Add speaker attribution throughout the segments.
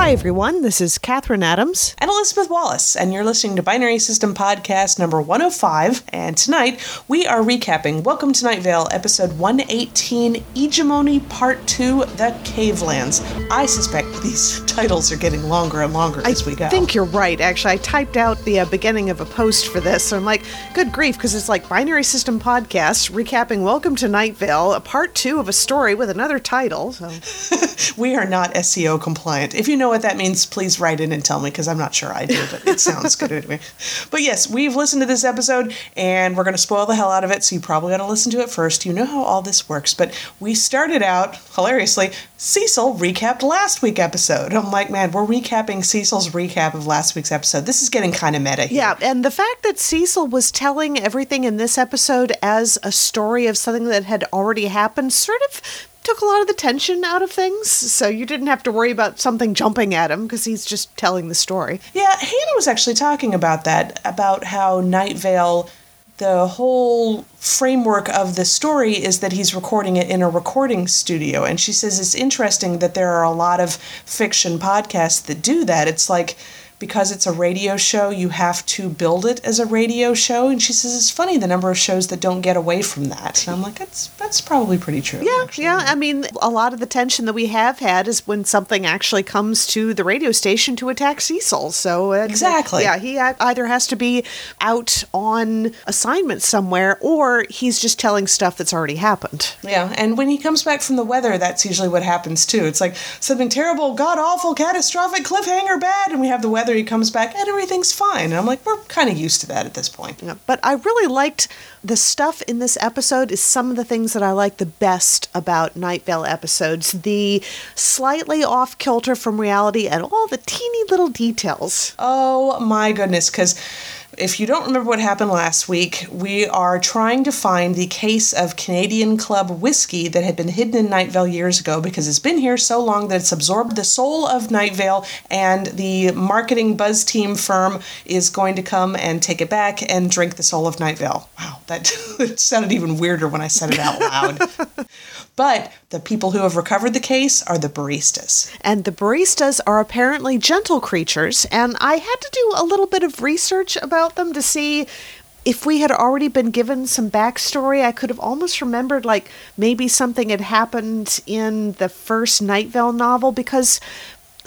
Speaker 1: Hi, everyone. This is Kathryn Adams.
Speaker 2: and Elizabeth Wallace, and you're listening to Binary System Podcast number 105. And tonight we are recapping Welcome to Night Vale, episode 118, Hegemony Part 2, The Cavelands. I suspect these titles are getting longer and longer as we go.
Speaker 1: I think you're right. Actually, I typed out the uh, beginning of a post for this, so I'm like, good grief, because it's like Binary System Podcast recapping Welcome to Night Vale, a part two of a story with another title. So
Speaker 2: we are not SEO compliant. If you know what that means, please write in and tell me because I'm not sure I do, but it sounds good anyway. But yes, we've listened to this episode and we're going to spoil the hell out of it, so you probably got to listen to it first. You know how all this works. But we started out, hilariously, Cecil recapped last week's episode. I'm like, man, we're recapping Cecil's recap of last week's episode. This is getting kind of meta here.
Speaker 1: Yeah, and the fact that Cecil was telling everything in this episode as a story of something that had already happened sort of took a lot of the tension out of things. So you didn't have to worry about something jumping at him because he's just telling the story.
Speaker 2: Yeah, Hannah was actually talking about that, about how Night Vale, the whole framework of the story is that he's recording it in a recording studio. And she says it's interesting that there are a lot of fiction podcasts that do that. It's like, because it's a radio show, you have to build it as a radio show. And she says it's funny the number of shows that don't get away from that. And I'm like, that's that's probably pretty true.
Speaker 1: Yeah,
Speaker 2: actually.
Speaker 1: yeah. I mean, a lot of the tension that we have had is when something actually comes to the radio station to attack Cecil. So uh,
Speaker 2: Exactly.
Speaker 1: yeah, he either has to be out on assignment somewhere, or he's just telling stuff that's already happened.
Speaker 2: Yeah, and when he comes back from the weather, that's usually what happens too. It's like something terrible, god awful, catastrophic, cliffhanger, bad, and we have the weather. He comes back and everything's fine. And I'm like, we're kind of used to that at this point.
Speaker 1: Yeah, But I really liked the stuff in this episode is some of the things that I like the best about Night Vale episodes. The slightly off kilter from reality and all the teeny little details.
Speaker 2: Oh my goodness, because if you don't remember what happened last week, we are trying to find the case of Canadian Club whiskey that had been hidden in Night Vale years ago because it's been here so long that it's absorbed the soul of Night Vale, and the marketing buzz team firm is going to come and take it back and drink the soul of Night Vale. Wow, that sounded even weirder when I said it out loud. but the people who have recovered the case are the baristas.
Speaker 1: And the baristas are apparently gentle creatures, and I had to do a little bit of research about them to see if we had already been given some backstory. I could have almost remembered, like, maybe something had happened in the first Night Vale novel because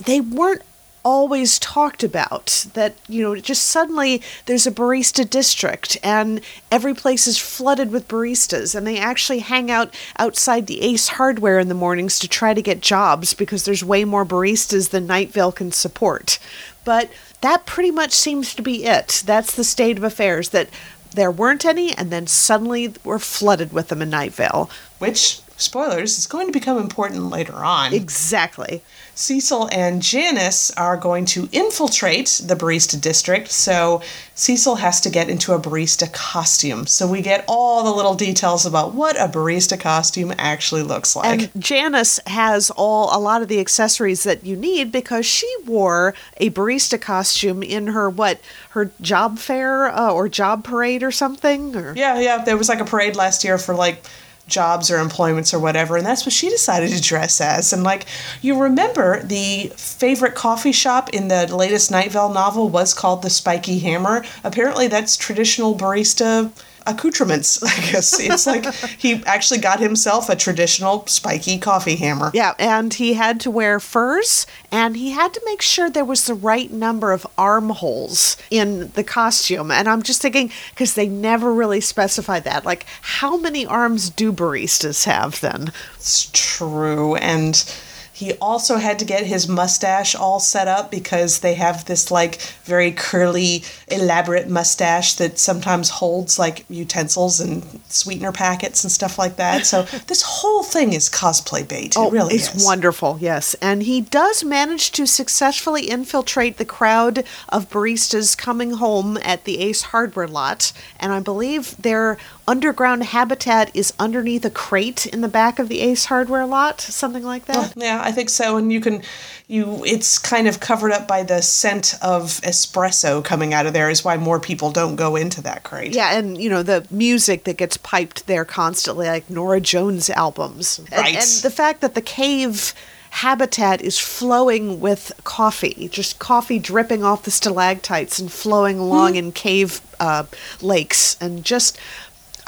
Speaker 1: they weren't always talked about that you know just suddenly there's a barista district and every place is flooded with baristas and they actually hang out outside the ace hardware in the mornings to try to get jobs because there's way more baristas than night vale can support but that pretty much seems to be it. That's the state of affairs that there weren't any and then suddenly we're flooded with them in night vale
Speaker 2: which spoilers is going to become important later on.
Speaker 1: exactly
Speaker 2: Cecil and Janice are going to infiltrate the barista district, so Cecil has to get into a barista costume. So we get all the little details about what a barista costume actually looks like.
Speaker 1: And Janice has all a lot of the accessories that you need because she wore a barista costume in her what her job fair uh, or job parade or something. Or
Speaker 2: yeah, yeah, there was like a parade last year for like jobs or employments or whatever and that's what she decided to dress as. And like you remember the favorite coffee shop in the latest Night Vale novel was called the Spiky Hammer. Apparently that's traditional barista accoutrements I guess it's like he actually got himself a traditional spiky coffee hammer
Speaker 1: yeah, and he had to wear furs and he had to make sure there was the right number of armholes in the costume. And I'm just thinking because they never really specify that. Like, how many arms do baristas have then?
Speaker 2: It's true. And he also had to get his mustache all set up because they have this like very curly, elaborate mustache that sometimes holds like utensils and sweetener packets and stuff like that. So this whole thing is cosplay bait. it oh, really
Speaker 1: Oh, it's
Speaker 2: is.
Speaker 1: wonderful, yes. And he does manage to successfully infiltrate the crowd of baristas coming home at the Ace Hardware lot. And I believe their underground habitat is underneath a crate in the back of the Ace Hardware lot, something like that.
Speaker 2: Yeah, I think so. And you can, you, it's kind of covered up by the scent of espresso coming out of there, is why more people don't go into that crate.
Speaker 1: Yeah, and you know the music that gets piped there constantly, like Norah Jones albums,
Speaker 2: Right.
Speaker 1: and the fact that the cave habitat is flowing with coffee, just coffee dripping off the stalactites and flowing along in cave uh, lakes, and just.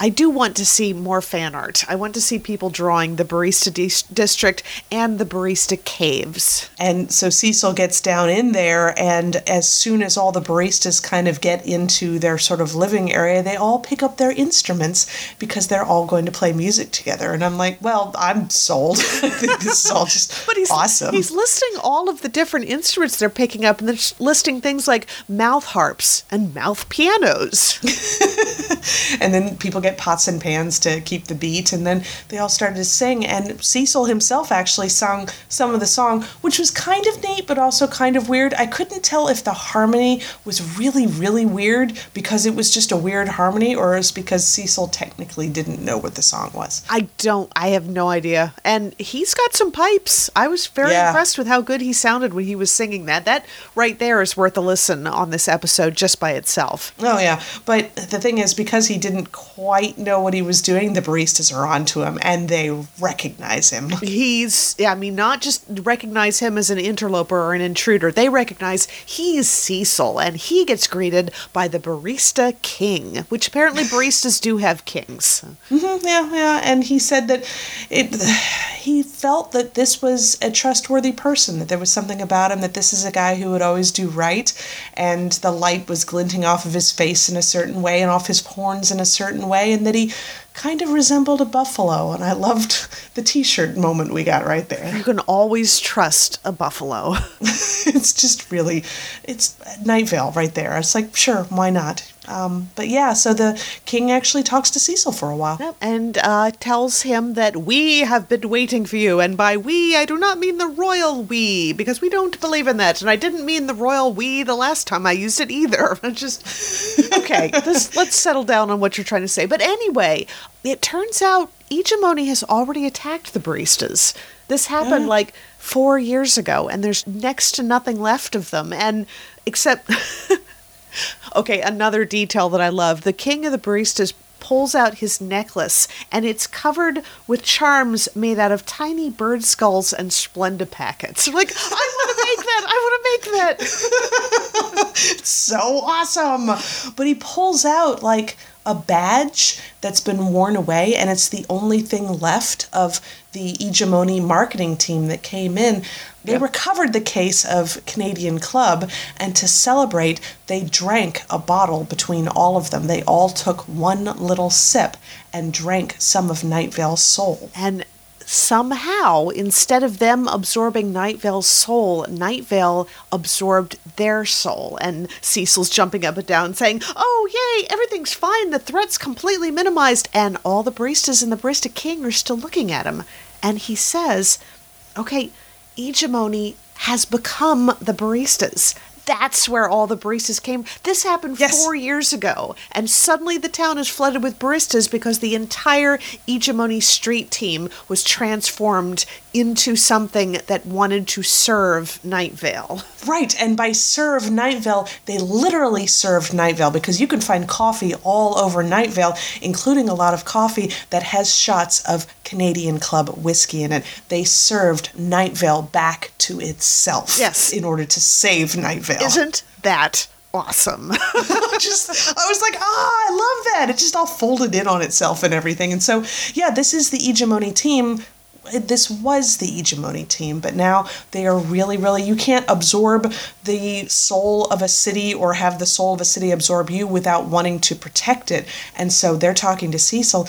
Speaker 1: I do want to see more fan art. I want to see people drawing the barista dis- district and the barista caves.
Speaker 2: And so Cecil gets down in there, and as soon as all the baristas kind of get into their sort of living area, they all pick up their instruments because they're all going to play music together. And I'm like, well, I'm sold. This is all just
Speaker 1: But he's
Speaker 2: awesome.
Speaker 1: He's listing all of the different instruments they're picking up, and they're listing things like mouth harps and mouth pianos.
Speaker 2: and then people get pots and pans to keep the beat and then they all started to sing and cecil himself actually sung some of the song which was kind of neat but also kind of weird i couldn't tell if the harmony was really really weird because it was just a weird harmony or it's because cecil technically didn't know what the song was
Speaker 1: I don't. I have no idea. And he's got some pipes. I was very
Speaker 2: Yeah.
Speaker 1: impressed with how good he sounded when he was singing that. That right there is worth a listen on this episode just by itself.
Speaker 2: Oh yeah, but the thing is, because he didn't quite know what he was doing, the baristas are onto him and they recognize him.
Speaker 1: He's, I mean, not just recognize him as an interloper or an intruder, they recognize he's Cecil and he gets greeted by the Barista King, which apparently baristas do have kings.
Speaker 2: Mhm, yeah, yeah, and he said that it. He felt that this was a trustworthy person, that there was something about him, that this is a guy who would always do right, and the light was glinting off of his face in a certain way and off his horns in a certain way, and that he kind of resembled a buffalo. And I loved the T-shirt moment we got right there.
Speaker 1: You can always trust a buffalo.
Speaker 2: it's just really, it's Night Vale right there. It's like sure, why not? Um, but yeah, so the king actually talks to Cecil for a while.
Speaker 1: Yep, and uh, tells him that we have been waiting for you. And by we, I do not mean the royal we, because we don't believe in that. And I didn't mean the royal we the last time I used it either. Just okay. This, let's settle down on what you're trying to say. But anyway, it turns out eGemony has already attacked the baristas. This happened like four years ago, and there's next to nothing left of them. And except. Okay, another detail that I love. The king of the baristas pulls out his necklace and it's covered with charms made out of tiny bird skulls and Splenda packets. Like, I want to make that. I want to make that.
Speaker 2: so awesome. But he pulls out like a badge that's been worn away, and it's the only thing left of the Hegemony marketing team that came in. They recovered the case of Canadian Club, and to celebrate, they drank a bottle between all of them. They all took one little sip and drank some of Night Vale's soul.
Speaker 1: And somehow, instead of them absorbing Night Vale's soul, Night Vale absorbed their soul. And Cecil's jumping up and down saying, Oh, yay, everything's fine. The threat's completely minimized. And all the baristas and the barista king are still looking at him. And he says, Okay, hegemony has become the baristas. That's where all the baristas came. This happened
Speaker 2: Yes.
Speaker 1: four years ago, and suddenly the town is flooded with baristas because the entire hegemony street team was transformed into something that wanted to serve Night Vale.
Speaker 2: Right, and by serve Night Vale, they literally served Night Vale because you can find coffee all over Night Vale, including a lot of coffee that has shots of Canadian Club whiskey in it. They served Night Vale back to itself.
Speaker 1: Yes.
Speaker 2: In order to save Night Vale.
Speaker 1: Isn't that awesome?
Speaker 2: just I was like, ah, I love that. It just all folded in on itself and everything. And so, yeah, this is the Hegemony team. This was the Hegemony team, but now they are really, really. You can't absorb the soul of a city or have the soul of a city absorb you without wanting to protect it. And so they're talking to Cecil.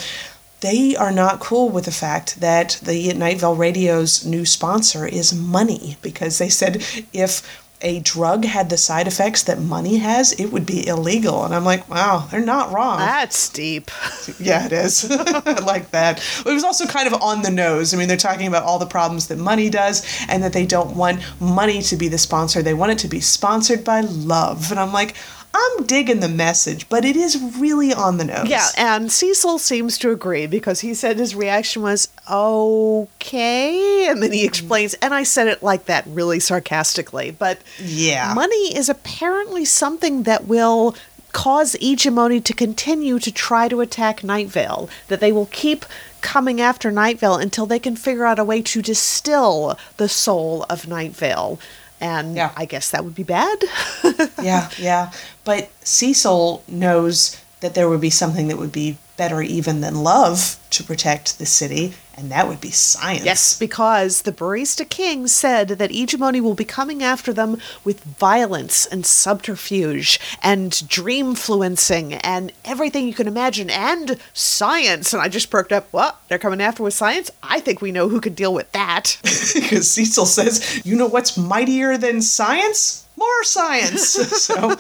Speaker 2: They are not cool with the fact that the Night Vale Radio's new sponsor is money because they said if a drug had the side effects that money has, it would be illegal. And I'm like, wow, they're not wrong.
Speaker 1: That's deep.
Speaker 2: yeah, it is. I like that. It was also kind of on the nose. I mean, they're talking about all the problems that money does and that they don't want money to be the sponsor. They want it to be sponsored by love. And I'm like, I'm digging the message, but it is really on the nose.
Speaker 1: Yeah, and Cecil seems to agree because he said his reaction was, okay. And then he mm. explains, and I said it like that really sarcastically, but
Speaker 2: Yeah.
Speaker 1: money is apparently something that will cause Hegemony to continue to try to attack Night Vale, that they will keep coming after Night Vale until they can figure out a way to distill the soul of Night Vale. And
Speaker 2: Yeah.
Speaker 1: I guess that would be bad.
Speaker 2: yeah, yeah. But Cecil knows that there would be something that would be better even than love to protect the city, and that would be science.
Speaker 1: Yes, because the Barista King said that Hegemony will be coming after them with violence and subterfuge and dream fluencing and everything you can imagine and science. And I just perked up. What? They're coming after with science? I think we know who could deal with that.
Speaker 2: because Cecil says, "You know what's mightier than science? More science." so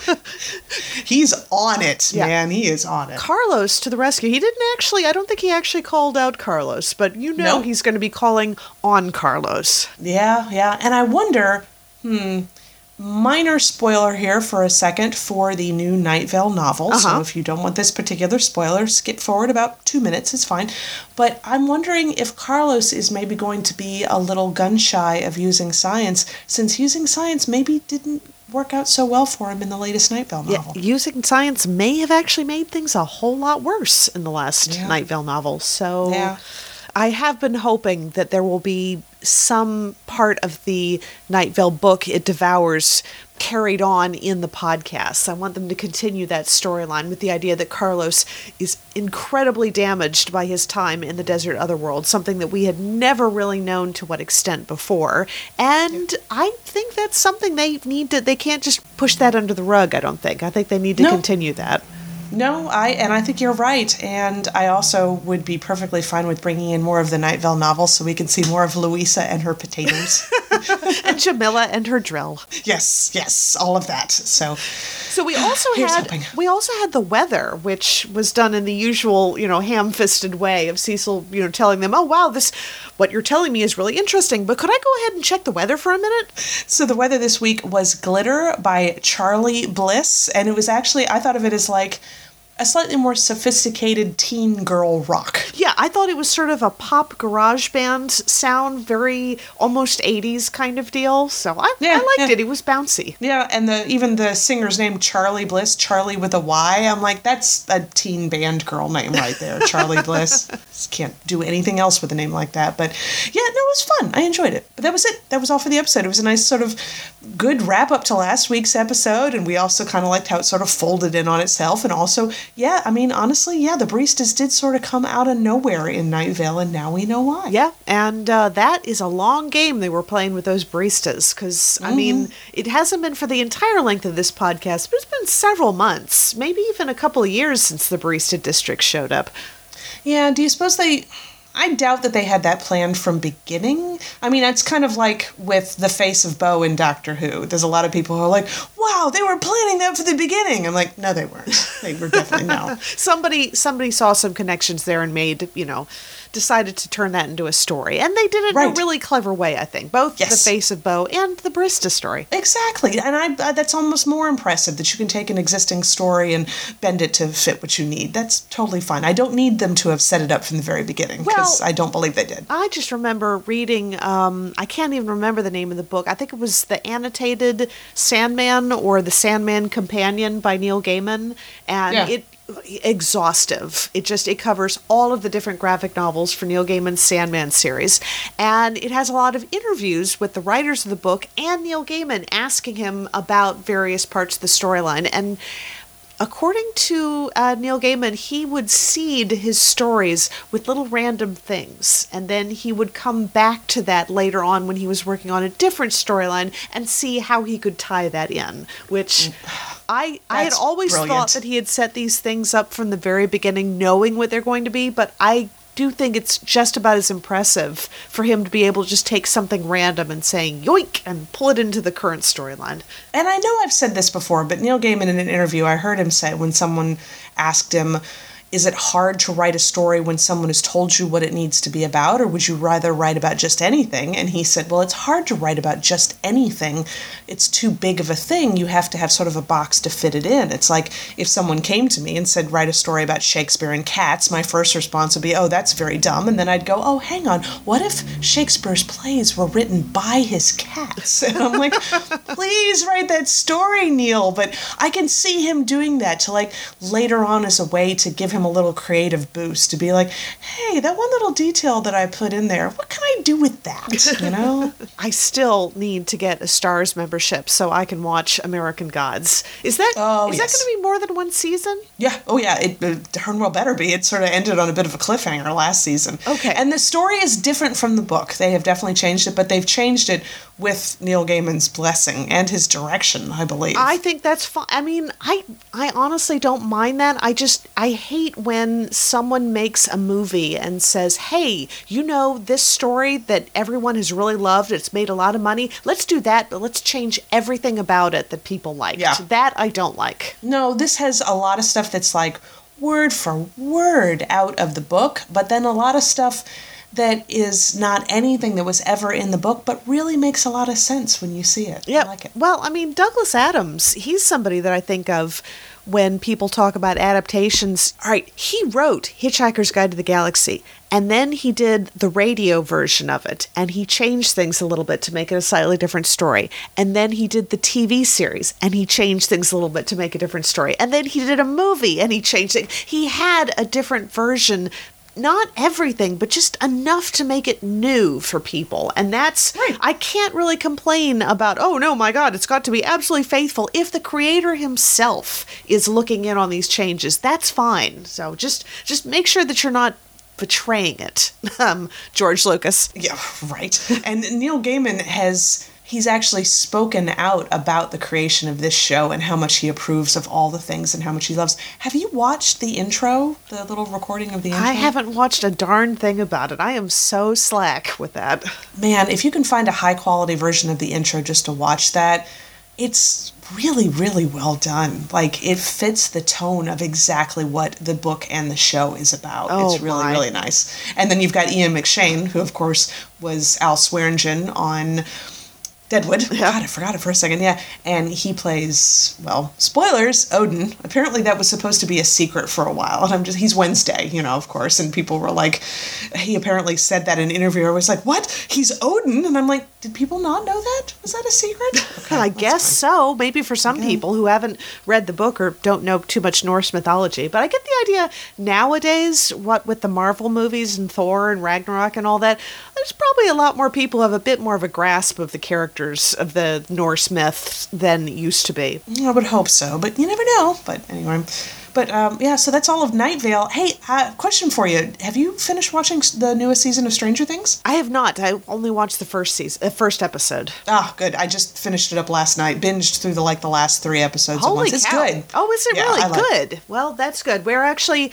Speaker 2: he's on it,
Speaker 1: Yeah.
Speaker 2: man. He is on it.
Speaker 1: Carlos to the rescue. He didn't actually, I don't think he actually called out Carlos, but you know
Speaker 2: No.
Speaker 1: he's going to be calling on Carlos.
Speaker 2: Yeah, yeah. And I wonder, hmm, minor spoiler here for a second for the new Night Vale novel. So
Speaker 1: Uh-huh.
Speaker 2: if you don't want this particular spoiler, skip forward about two minutes, it's fine. But I'm wondering if Carlos is maybe going to be a little gun shy of using science, since using science maybe didn't work out so well for him in the latest Night Vale
Speaker 1: Yeah,
Speaker 2: novel.
Speaker 1: using science may have actually made things a whole lot worse in the last
Speaker 2: Yeah.
Speaker 1: Night Vale novel. So
Speaker 2: Yeah.
Speaker 1: I have been hoping that there will be some part of the Night Vale book it devours carried on in the podcasts. I want them to continue that storyline with the idea that Carlos is incredibly damaged by his time in the desert otherworld, something that we had never really known to what extent before. And I think that's something they need to they can't just push that under the rug, I don't think. I think they need to
Speaker 2: No.
Speaker 1: continue that.
Speaker 2: No, I and I think you're right, and I also would be perfectly fine with bringing in more of the Night Vale novel so we can see more of Louisa and her potatoes.
Speaker 1: and Jamila and her drill.
Speaker 2: yes, yes, all of that. So
Speaker 1: So we also had
Speaker 2: hoping.
Speaker 1: we also had the weather, which was done in the usual, you know, ham-fisted way of Cecil, you know, telling them, "Oh wow, this what you're telling me is really interesting, but could I go ahead and check the weather for a minute?"
Speaker 2: So the weather this week was Glitter by Charly Bliss, and it was actually I thought of it as like a slightly more sophisticated teen girl rock.
Speaker 1: Yeah, I thought it was sort of a pop garage band sound, very almost 80s kind of deal. So I,
Speaker 2: Yeah,
Speaker 1: I liked
Speaker 2: yeah.
Speaker 1: it. It was bouncy.
Speaker 2: Yeah, and the even the singer's name Charly Bliss, Charly with a Y. I'm like, that's a teen band girl name right there, Charly Bliss. Just can't do anything else with a name like that. But yeah, no, it was fun. I enjoyed it. But that was it. That was all for the episode. It was a nice sort of good wrap up to last week's episode, and we also kind of liked how it sort of folded in on itself. And also, yeah, I mean, honestly, yeah, the baristas did sort of come out of nowhere in Night Vale, and now we know why.
Speaker 1: Yeah, and uh, that is a long game they were playing with those baristas because, I mean, it hasn't been for the entire length of this podcast, but it's been several months, maybe even a couple of years since the barista district showed up.
Speaker 2: Yeah, do you suppose they. I doubt that they had that planned from beginning. I mean, it's kind of like with the face of Boe in Doctor Who. There's a lot of people who are like, "Wow, they were planning that for the beginning." I'm like, "No, they weren't. They were definitely no."
Speaker 1: Somebody somebody saw some connections there and made, you know, decided to turn that into a story. And they did it in a really clever way, I think. Both
Speaker 2: Yes.
Speaker 1: the face of Boe and the barista story.
Speaker 2: Exactly, and I uh, that's almost more impressive that you can take an existing story and bend it to fit what you need. That's totally fine. I don't need them to have set it up from the very beginning because
Speaker 1: Well-
Speaker 2: I don't believe they did.
Speaker 1: I just remember reading, um, I can't even remember the name of the book. I think it was The Annotated Sandman or The Sandman Companion by Neil Gaiman. And
Speaker 2: Yeah.
Speaker 1: it exhaustive. It just it covers all of the different graphic novels for Neil Gaiman's Sandman series. And it has a lot of interviews with the writers of the book and Neil Gaiman asking him about various parts of the storyline. And According to uh, Neil Gaiman, he would seed his stories with little random things, and then he would come back to that later on when he was working on a different storyline and see how he could tie that in. Which I I had always
Speaker 2: brilliant.
Speaker 1: thought that he had set these things up from the very beginning, knowing what they're going to be, but I do think it's just about as impressive for him to be able to just take something random and saying yoink and pull it into the current storyline.
Speaker 2: And I know I've said this before, but Neil Gaiman in an interview, I heard him say when someone asked him, is it hard to write a story when someone has told you what it needs to be about, or would you rather write about just anything? And he said, Well, it's hard to write about just anything. It's too big of a thing. You have to have sort of a box to fit it in. It's like if someone came to me and said, Write a story about Shakespeare and cats, my first response would be, Oh, that's very dumb. And then I'd go, Oh, hang on. What if Shakespeare's plays were written by his cats? And I'm like, Please write that story, Neil. But I can see him doing that to like later on as a way to give him a little creative boost to be like, hey, that one little detail that I put in there, what can I do with that? You know?
Speaker 1: I still need to get a Stars membership so I can watch American Gods. Is that
Speaker 2: Oh,
Speaker 1: is
Speaker 2: yes.
Speaker 1: that going to be more than one season?
Speaker 2: Yeah. Oh, yeah. It, it darn well better be. It sort of ended on a bit of a cliffhanger last season.
Speaker 1: Okay.
Speaker 2: And the story is different from the book. They have definitely changed it, but they've changed it with Neil Gaiman's blessing and his direction, I believe.
Speaker 1: I think that's fine. I mean, I I honestly don't mind that. I just I hate when someone makes a movie and says, "Hey, you know this story that everyone has really loved. It's made a lot of money. Let's do that, but let's change everything about it that people liked."
Speaker 2: Yeah.
Speaker 1: That I don't like.
Speaker 2: No, this has a lot of stuff that's like word for word out of the book, but then a lot of stuff that is not anything that was ever in the book, but really makes a lot of sense when you see it.
Speaker 1: Yeah.
Speaker 2: I like it.
Speaker 1: Well, I mean, Douglas Adams, he's somebody that I think of when people talk about adaptations. All right, he wrote Hitchhiker's Guide to the Galaxy, and then he did the radio version of it, and he changed things a little bit to make it a slightly different story. And then he did the TV series, and he changed things a little bit to make a different story. And then he did a movie, and he changed it. He had a different version not everything, but just enough to make it new for people. And that's,
Speaker 2: Right.
Speaker 1: I can't really complain about, oh no, my God, it's got to be absolutely faithful. If the creator himself is looking in on these changes, that's fine. So just, just make sure that you're not betraying it, um, George Lucas.
Speaker 2: Yeah, right. and Neil Gaiman has he's actually spoken out about the creation of this show and how much he approves of all the things and how much he loves. Have you watched the intro, the little recording of the intro?
Speaker 1: I haven't watched a darn thing about it. I am so slack with that.
Speaker 2: Man, if you can find a high quality version of the intro just to watch that, it's really, really well done. Like it fits the tone of exactly what the book and the show is about.
Speaker 1: Oh,
Speaker 2: it's really,
Speaker 1: my.
Speaker 2: really nice. And then you've got Ian McShane, who of course was Al Swearingen on Deadwood. God, I forgot it for a second. Yeah, and he plays well. Spoilers. Odin. Apparently, that was supposed to be a secret for a while, and I'm just—he's Wednesday, you know, of course. And people were like, he apparently said that in an interview. I was like, what? He's Odin, and I'm like, did people not know that? Was that a secret? Okay,
Speaker 1: I guess
Speaker 2: fine.
Speaker 1: so. Maybe for some people who haven't read the book or don't know too much Norse mythology. But I get the idea nowadays, what with the Marvel movies and Thor and Ragnarok and all that, there's probably a lot more people have a bit more of a grasp of the characters of the Norse myths than used to be.
Speaker 2: I would hope so, but you never know. But anyway, but um, yeah, so that's all of Night Vale. Hey, uh, question for you: Have you finished watching the newest season of Stranger Things?
Speaker 1: I have not. I only watched the first season, the first episode.
Speaker 2: Ah, good. I just finished it up last night. Binged through the like the last three episodes
Speaker 1: Holy
Speaker 2: once. It's
Speaker 1: cow.
Speaker 2: good.
Speaker 1: Oh, is it
Speaker 2: Yeah,
Speaker 1: really
Speaker 2: like it.
Speaker 1: good? Well, that's good. We're actually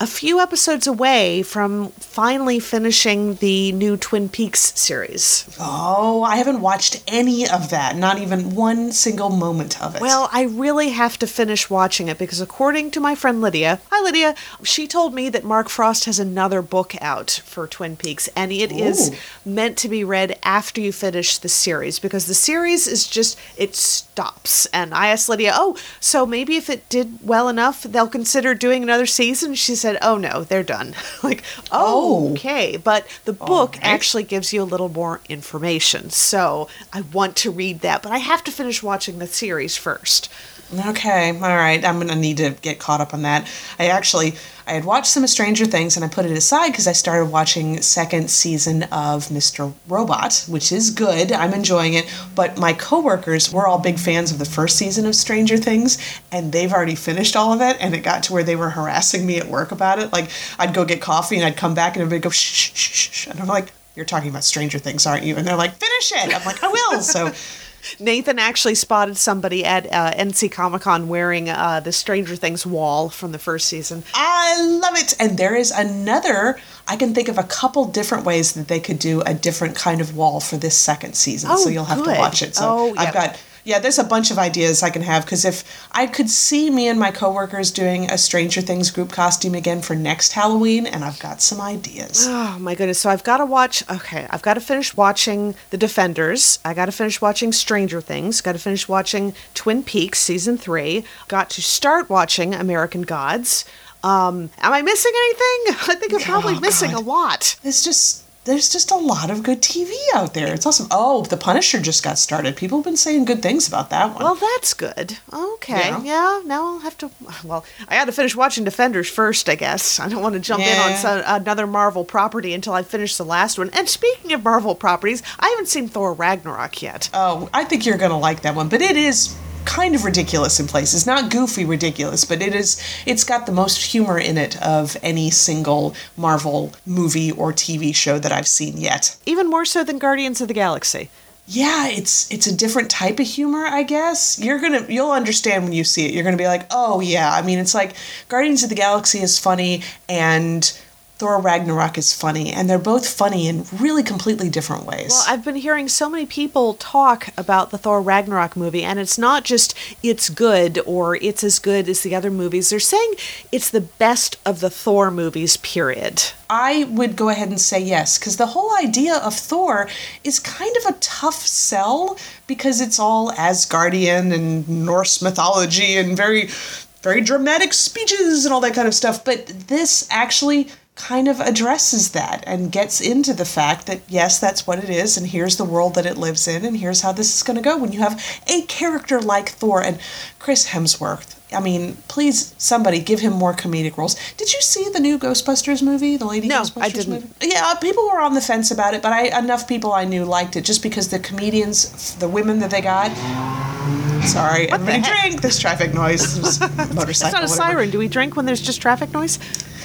Speaker 1: a few episodes away from finally finishing the new Twin Peaks series.
Speaker 2: Oh, I haven't watched any of that. Not even one single moment of it.
Speaker 1: Well, I really have to finish watching it because, according to my friend Lydia, hi Lydia, she told me that Mark Frost has another book out for Twin Peaks, and it is
Speaker 2: Ooh.
Speaker 1: meant to be read after you finish the series because the series is just, it stops. And I asked Lydia, oh, so maybe if it did well enough, they'll consider doing another season? She said, oh no, they're done. like, oh,
Speaker 2: Oh.
Speaker 1: okay. But the oh, book
Speaker 2: right.
Speaker 1: actually gives you a little more information. So I want to read that, but I have to finish watching the series first.
Speaker 2: Okay, all right. I'm gonna need to get caught up on that. I actually I had watched some Stranger Things and I put it aside because I started watching second season of Mr. Robot, which is good. I'm enjoying it. But my coworkers were all big fans of the first season of Stranger Things, and they've already finished all of it. And it got to where they were harassing me at work about it. Like I'd go get coffee and I'd come back and everybody go shh shh shh shh, and I'm like. You're talking about Stranger Things, aren't you? And they're like, finish it. I'm like, I will. So
Speaker 1: Nathan actually spotted somebody at uh, NC Comic Con wearing uh, the Stranger Things wall from the first season.
Speaker 2: I love it. And there is another, I can think of a couple different ways that they could do a different kind of wall for this second season.
Speaker 1: Oh,
Speaker 2: so you'll have
Speaker 1: good.
Speaker 2: to watch it. So
Speaker 1: Oh, yeah.
Speaker 2: I've got Yeah, there's a bunch of ideas I can have because if I could see me and my coworkers doing a Stranger Things group costume again for next Halloween, and I've got some ideas.
Speaker 1: Oh my goodness. So I've got to watch, okay, I've got to finish watching The Defenders. I got to finish watching Stranger Things. Got to finish watching Twin Peaks season three. Got to start watching American Gods. Um, am I missing anything? I think I'm probably
Speaker 2: Oh,
Speaker 1: missing a lot.
Speaker 2: It's just there's just a lot of good TV out there. It's awesome. Oh, The Punisher just got started. People have been saying good things about that one.
Speaker 1: Well, that's good. Okay.
Speaker 2: Yeah.
Speaker 1: Yeah. now I'll have to. Well, I got to finish watching Defenders first, I guess. I don't want to jump in on some, another Marvel property until I finish the last one. And speaking of Marvel properties, I haven't seen Thor Ragnarok yet.
Speaker 2: Oh, I think you're gonna like that one, but it is kind of ridiculous in places. Not goofy ridiculous, but it is. It's got the most humor in it of any single Marvel movie or TV show that I've seen yet.
Speaker 1: Even more so than Guardians of the Galaxy.
Speaker 2: Yeah, it's it's a different type of humor, I guess. You're gonna you'll understand when you see it. You're gonna be like, oh yeah. I mean, it's like Guardians of the Galaxy is funny and Thor Ragnarok is funny, and they're both funny in really completely different ways.
Speaker 1: Well, I've been hearing so many people talk about the Thor Ragnarok movie, and it's not just it's good or it's as good as the other movies. They're saying it's the best of the Thor movies, period.
Speaker 2: I would go ahead and say yes, because the whole idea of Thor is kind of a tough sell because it's all Asgardian and Norse mythology and very, very dramatic speeches and all that kind of stuff. But this actually kind of addresses that and gets into the fact that yes, that's what it is, and here's the world that it lives in, and here's how this is going to go when you have a character like Thor and Chris Hemsworth. I mean, please, somebody give him more comedic roles. Did you see the new Ghostbusters movie, the Lady
Speaker 1: No,
Speaker 2: Ghostbusters
Speaker 1: I didn't.
Speaker 2: movie? Yeah, people were on the fence about it, but I enough people I knew liked it just because the comedians, the women that they got. Sorry, everybody
Speaker 1: heck?
Speaker 2: drink. There's traffic noise. Motorcycle.
Speaker 1: It's not a siren. Do we drink when there's just traffic noise?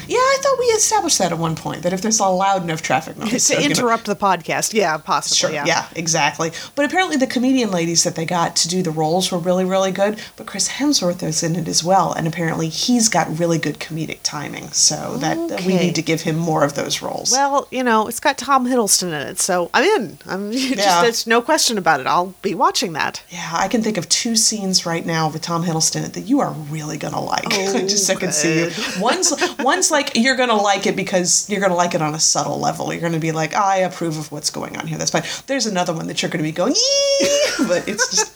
Speaker 2: Yeah, I thought we established that at one point that if there's a loud enough traffic noise,
Speaker 1: to
Speaker 2: so, you know-
Speaker 1: interrupt the podcast. Yeah, possibly.
Speaker 2: Sure,
Speaker 1: yeah.
Speaker 2: yeah. exactly. But apparently, the comedian ladies that they got to do the roles were really, really good. But Chris Hemsworth is in it as well, and apparently, he's got really good comedic timing. So that that we need to give him more of those roles.
Speaker 1: Well, you know, it's got Tom Hiddleston in it, so I'm in. I'm just,
Speaker 2: Yeah.
Speaker 1: there's no question about it. I'll be watching that.
Speaker 2: yeah, I can think of two scenes right now with Tom Hiddleston that you are really gonna like.
Speaker 1: Oh,
Speaker 2: Just so I can see you. One's one's like you're gonna like it because you're gonna like it on a subtle level. You're gonna be like, I approve of what's going on here. That's fine. There's another one that you're gonna be going, but it's just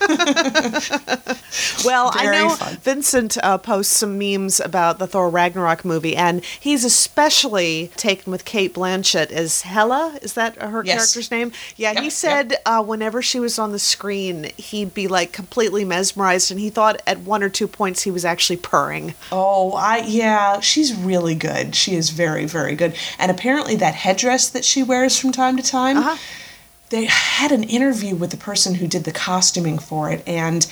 Speaker 1: Well, I know
Speaker 2: fun.
Speaker 1: Vincent uh, posts some memes about the Thor Ragnarok movie, and he's especially taken with Cate Blanchett as Hela. Is that her
Speaker 2: Yes.
Speaker 1: character's name? Yeah,
Speaker 2: Yep,
Speaker 1: he
Speaker 2: yep.
Speaker 1: said uh, whenever she was on the screen, he'd be like completely mesmerized, and he thought at one or two points he was actually purring.
Speaker 2: Oh, I yeah, she's really good. She is very, very good. And apparently that headdress that she wears from time to time,
Speaker 1: Uh-huh.
Speaker 2: they had an interview with the person who did the costuming for it and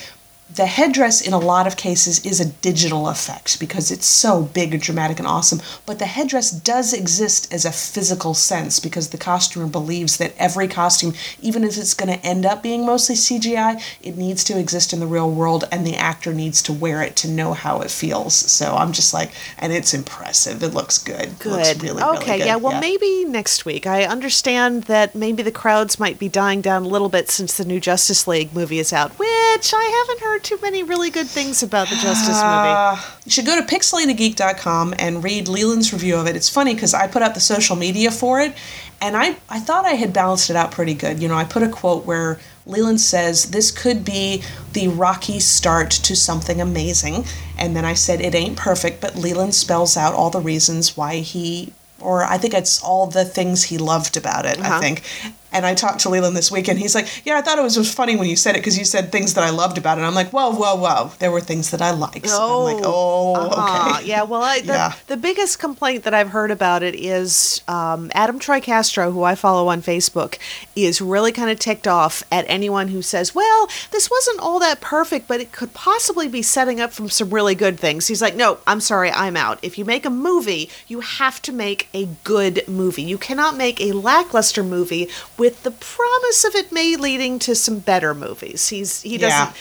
Speaker 2: the headdress in a lot of cases is a digital effect because it's so big and dramatic and awesome but the headdress does exist as a physical sense because the costumer believes that every costume even if it's going to end up being mostly cgi it needs to exist in the real world and the actor needs to wear it to know how it feels so i'm just like and it's impressive it looks good It
Speaker 1: Good.
Speaker 2: looks really, really
Speaker 1: okay,
Speaker 2: good.
Speaker 1: yeah, well, maybe next week. I understand that maybe the crowds might be dying down a little bit since the new Justice League movie is out, which I haven't heard too many really good things about the Justice movie.
Speaker 2: Uh, you should go to pixelatedgeek.com and read Leland's review of it. It's funny because I put out the social media for it, and I, I thought I had balanced it out pretty good. You know, I put a quote where Leland says, This could be the rocky start to something amazing. And then I said, It ain't perfect, but Leland spells out all the reasons why he, or I think it's all the things he loved about it, I
Speaker 1: Uh-huh.
Speaker 2: think. And I talked to Leland this week, and he's like, "Yeah, I thought it was, was funny when you said it because you said things that I loved about it." And I'm like, "Whoa, whoa, whoa! There were things that I liked." So I'm like, "Oh,
Speaker 1: uh-huh.
Speaker 2: okay."
Speaker 1: Yeah, well, I, the,
Speaker 2: Yeah.
Speaker 1: the biggest complaint that I've heard about it is um, Adam Troy Castro, who I follow on Facebook, is really kind of ticked off at anyone who says, well, this wasn't all that perfect, but it could possibly be setting up from some really good things. He's like, no, I'm sorry, I'm out. If you make a movie, you have to make a good movie. You cannot make a lackluster movie with the promise of it may leading to some better movies. He's he doesn't
Speaker 2: Yeah.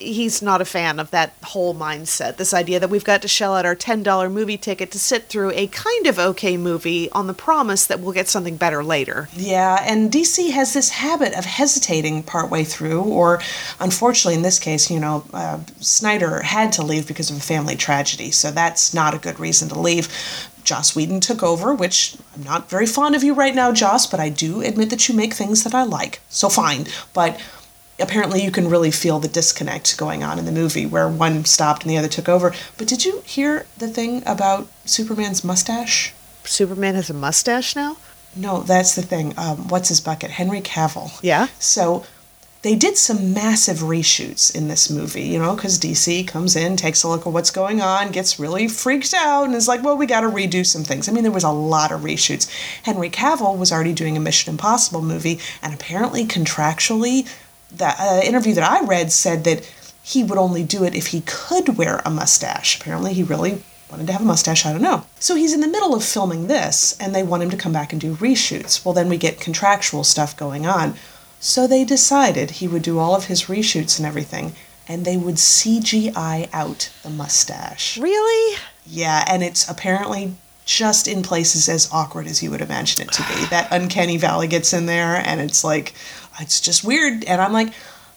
Speaker 1: he's not a fan of that whole mindset. This idea that we've got to shell out our $10 movie ticket to sit through a kind of okay movie on the promise that we'll get something better later.
Speaker 2: Yeah, and DC has this habit of hesitating partway through, or unfortunately, in this case, you know, uh, Snyder had to leave because of a family tragedy, so that's not a good reason to leave. Joss Whedon took over, which I'm not very fond of you right now, Joss, but I do admit that you make things that I like. So fine. But apparently you can really feel the disconnect going on in the movie where one stopped and the other took over. But did you hear the thing about Superman's mustache?
Speaker 1: Superman has a mustache now?
Speaker 2: No, that's the thing. Um, what's his bucket? Henry Cavill.
Speaker 1: Yeah.
Speaker 2: So they did some massive reshoots in this movie, you know, because DC comes in, takes a look at what's going on, gets really freaked out, and is like, well, we got to redo some things. I mean, there was a lot of reshoots. Henry Cavill was already doing a Mission Impossible movie, and apparently, contractually, the uh, interview that I read said that he would only do it if he could wear a mustache. Apparently, he really wanted to have a mustache, I don't know. So he's in the middle of filming this, and they want him to come back and do reshoots. Well, then we get contractual stuff going on. So they decided he would do all of his reshoots and everything, and they would CGI out the mustache.
Speaker 1: Really?
Speaker 2: Yeah, and it's apparently just in places as awkward as you would imagine it to be. That uncanny valley gets in there, and it's like, it's just weird. And I'm like,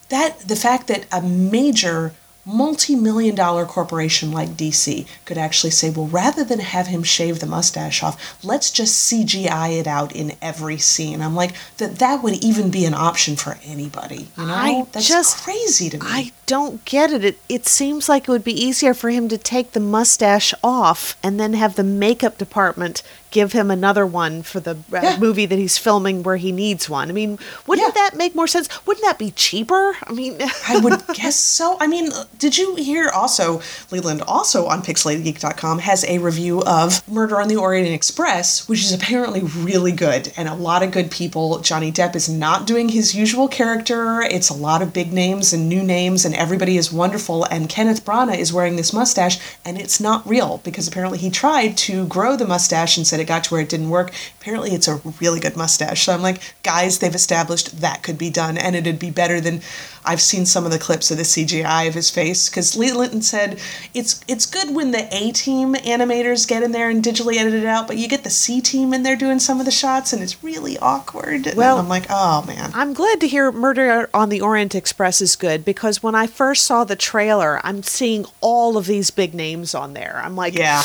Speaker 2: that the fact that a major multi-million dollar corporation like DC could actually say, well, rather than have him shave the mustache off, let's just CGI it out in every scene. I'm like, that that would even be an option for anybody. You know,
Speaker 1: I
Speaker 2: that's
Speaker 1: just-
Speaker 2: crazy to me.
Speaker 1: I don't get it. it. It seems like it would be easier for him to take the mustache off and then have the makeup department give him another one for the uh,
Speaker 2: Yeah.
Speaker 1: movie that he's filming where he needs one. I mean, wouldn't
Speaker 2: Yeah.
Speaker 1: that make more sense? Wouldn't that be cheaper? I mean,
Speaker 2: I would guess so. I mean, did you hear also, Leland, also on pixelatedgeek.com has a review of Murder on the Orient Express, which is apparently really good and a lot of good people. Johnny Depp is not doing his usual character. It's a lot of big names and new names, and everybody is wonderful. And Kenneth Branagh is wearing this mustache, and it's not real because apparently he tried to grow the mustache and said it got to where it didn't work. Apparently, it's a really good mustache. So I'm like, guys, they've established that could be done, and it'd be better than I've seen some of the clips of the CGI of his face because Lee Linton said it's it's good when the A team animators get in there and digitally edit it out, but you get the C team in there doing some of the shots, and it's really awkward. And
Speaker 1: Well-
Speaker 2: I'm like, oh man.
Speaker 1: I'm glad to hear Murder on the Orient Express is good because when I first saw the trailer, I'm seeing all of these big names on there. I'm like,
Speaker 2: Yeah.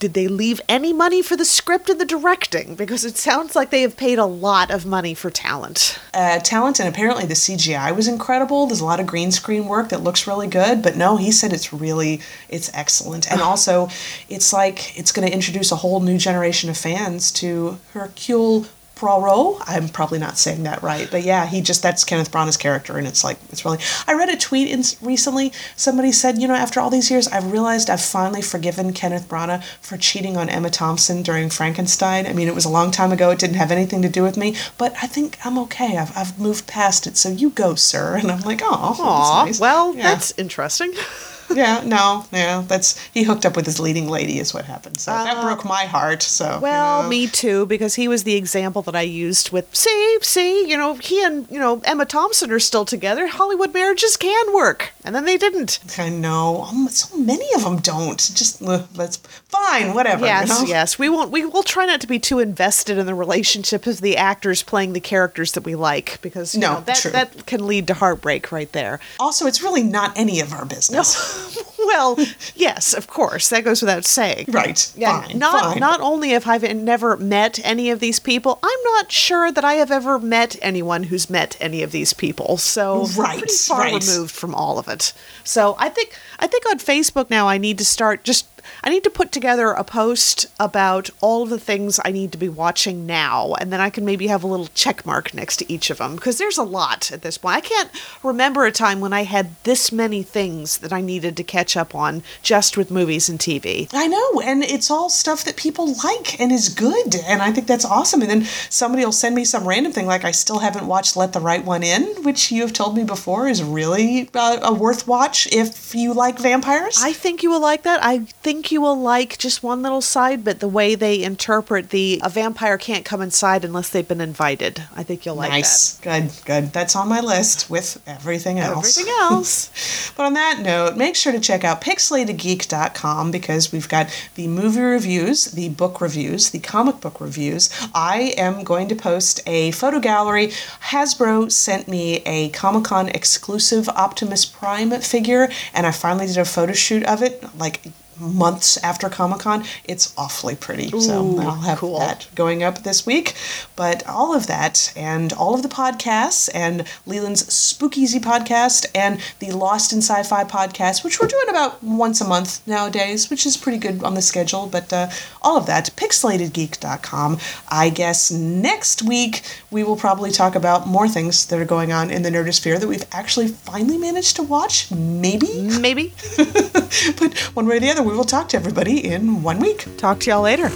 Speaker 1: did they leave any money for the script and the directing? Because it sounds like they have paid a lot of money for talent.
Speaker 2: uh, talent, and apparently the CGI was incredible. There's a lot of green screen work that looks really good, but no, he said it's really it's excellent, and also it's like it's going to introduce a whole new generation of fans to Hercule Poirot. I'm probably not saying that right, but yeah, he just that's Kenneth Branagh's character, and it's like it's really. I read a tweet in recently. Somebody said, you know, after all these years, I've realized I've finally forgiven Kenneth Branagh for cheating on Emma Thompson during Frankenstein. I mean, it was a long time ago. It didn't have anything to do with me, but I think I'm okay. I've, I've moved past it. So you go, sir. And I'm like, oh, nice.
Speaker 1: well,
Speaker 2: yeah.
Speaker 1: that's interesting.
Speaker 2: yeah, no, yeah, that's he hooked up with his leading lady is what happened. So that broke my heart. So
Speaker 1: Uh, Well,
Speaker 2: you know.
Speaker 1: me too, because he was the example that I used with see, see, you know, he and you know Emma Thompson are still together. Hollywood marriages can work, and then they didn't.
Speaker 2: I know um, so many of them don't. Just uh, that's fine, whatever.
Speaker 1: Yes,
Speaker 2: you know?
Speaker 1: yes, we won't. We will try not to be too invested in the relationship of the actors playing the characters that we like, because you
Speaker 2: No,
Speaker 1: know, that
Speaker 2: true.
Speaker 1: that can lead to heartbreak right there.
Speaker 2: Also, it's really not any of our business.
Speaker 1: well, yes, of course, that goes without saying.
Speaker 2: Right.
Speaker 1: Yeah,
Speaker 2: Fine.
Speaker 1: not
Speaker 2: fine.
Speaker 1: not only have I never met any of these people, I'm not sure that I have ever met anyone who's met any of these people. So
Speaker 2: Right,
Speaker 1: pretty far
Speaker 2: right.
Speaker 1: removed from all of it. So I think I think on Facebook now I need to start just I need to put together a post about all the things I need to be watching now, and then I can maybe have a little check mark next to each of them because there's a lot at this point. I can't remember a time when I had this many things that I needed to catch up on just with movies and TV.
Speaker 2: I know, and it's all stuff that people like and is good, and I think that's awesome. And then somebody will send me some random thing like I still haven't watched Let the Right One In, which you have told me before is really uh, a worth watch if you like vampires.
Speaker 1: I think you will like that. I think think you will like just one little side, but the way they interpret the a vampire can't come inside unless they've been invited. I think you'll like
Speaker 2: nice.
Speaker 1: that.
Speaker 2: Good, good. That's on my list with everything else.
Speaker 1: Everything else.
Speaker 2: but on that note, make sure to check out pixelatedgeek.com because we've got the movie reviews, the book reviews, the comic book reviews. I am going to post a photo gallery. Hasbro sent me a Comic Con exclusive Optimus Prime figure, and I finally did a photo shoot of it like months after Comic Con. It's awfully pretty. so I'll have
Speaker 1: cool.
Speaker 2: that going up this week. But all of that and all of the podcasts and Leland's Spookeasy podcast and the Lost in Sci-Fi podcast, which we're doing about once a month nowadays, which is pretty good on the schedule. But uh, all of that, pixelatedgeek.com. I guess next week we will probably talk about more things that are going on in the Nerdosphere that we've actually finally managed to watch. Maybe.
Speaker 1: Maybe.
Speaker 2: but one way or the other, we will talk to everybody in one week.
Speaker 1: Talk to y'all later.